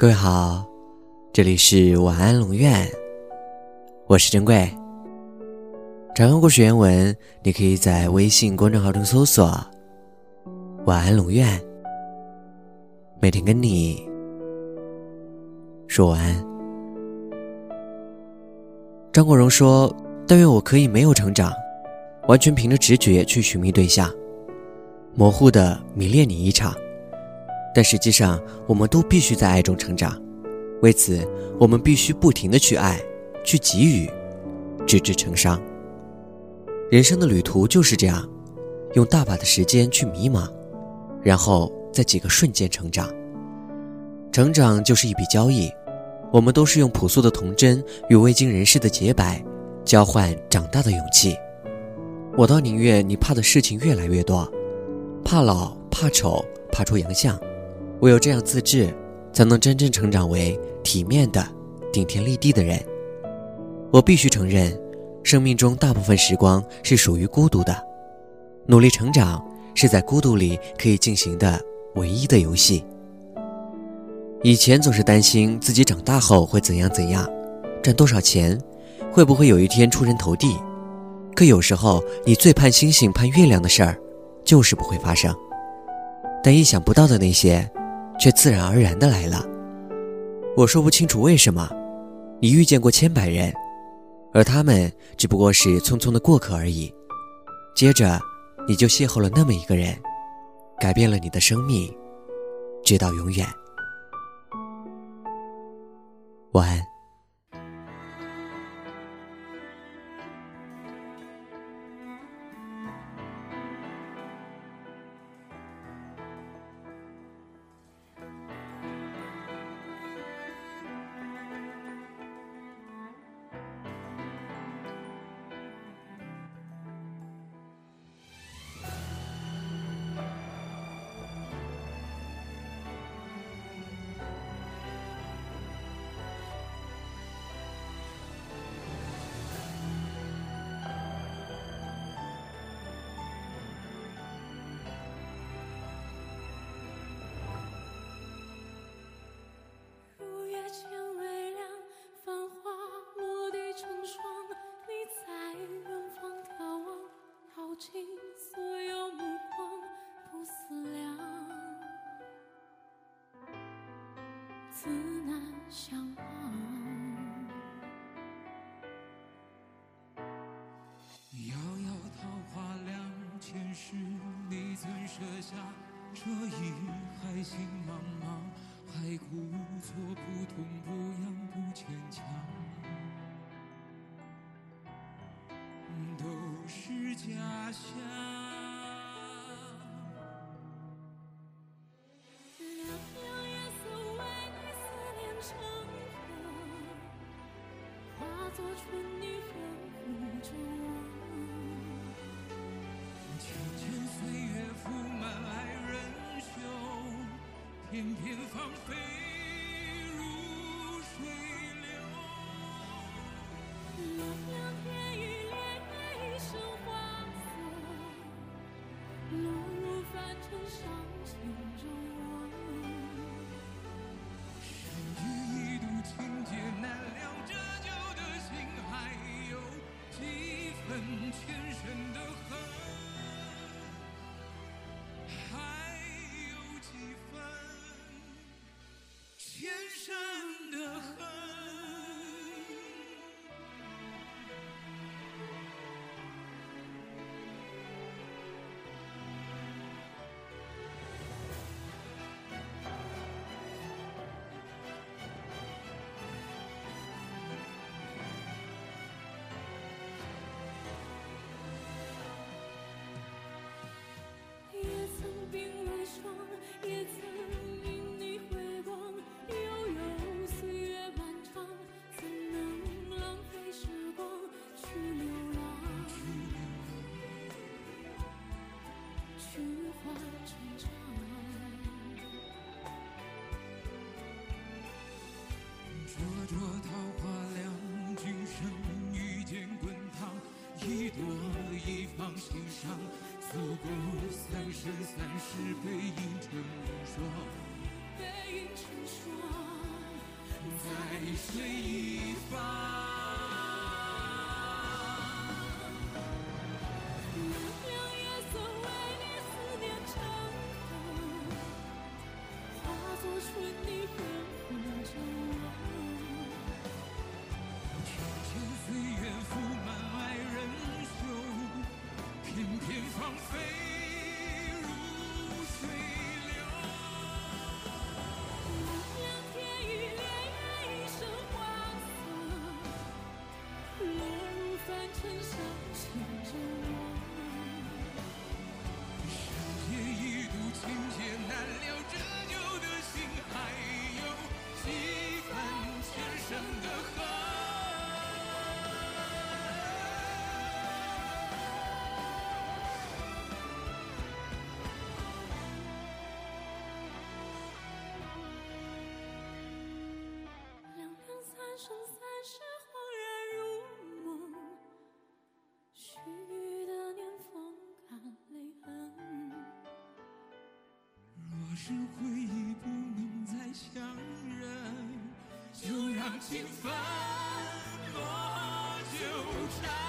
各位好，这里是晚安龙院，我是珍贵。长安故事原文，你可以在微信公众号中搜索“晚安龙院”，每天跟你说晚安。张国荣说：“但愿我可以没有成长，完全凭着直觉去寻觅对象，模糊的迷恋你一场。”但实际上，我们都必须在爱中成长，为此，我们必须不停的去爱，去给予，直至成伤。人生的旅途就是这样，用大把的时间去迷茫，然后在几个瞬间成长。成长就是一笔交易，我们都是用朴素的童真与未经人事的洁白，交换长大的勇气。我倒宁愿你怕的事情越来越多，怕老，怕丑，怕出洋相。唯有这样自制，才能真正成长为体面的、顶天立地的人。我必须承认，生命中大部分时光是属于孤独的。努力成长是在孤独里可以进行的唯一的游戏。以前总是担心自己长大后会怎样怎样，赚多少钱，会不会有一天出人头地。可有时候，你最盼星星盼月亮的事儿，就是不会发生。但意想不到的那些。却自然而然的来了。我说不清楚为什么，你遇见过千百人，而他们只不过是匆匆的过客而已。接着，你就邂逅了那么一个人，改变了你的生命，直到永远。晚安。自难相忘。遥遥桃花凉，前世你曾设下这一海心茫茫，还故作不痛不痒不坚强，都是假象。做春泥呵护着我，千千岁月覆满爱人袖，片片芳菲如水。前生的灼灼桃花凉，今生遇见滚烫，一朵一放心上，走过三生三世，背影成双，背影成双。在水一方。月亮也曾为你思念成河，化作春泥变红着我。岁月覆满爱人袖，片片芳菲是回忆不能再相认，就让情分落纠缠。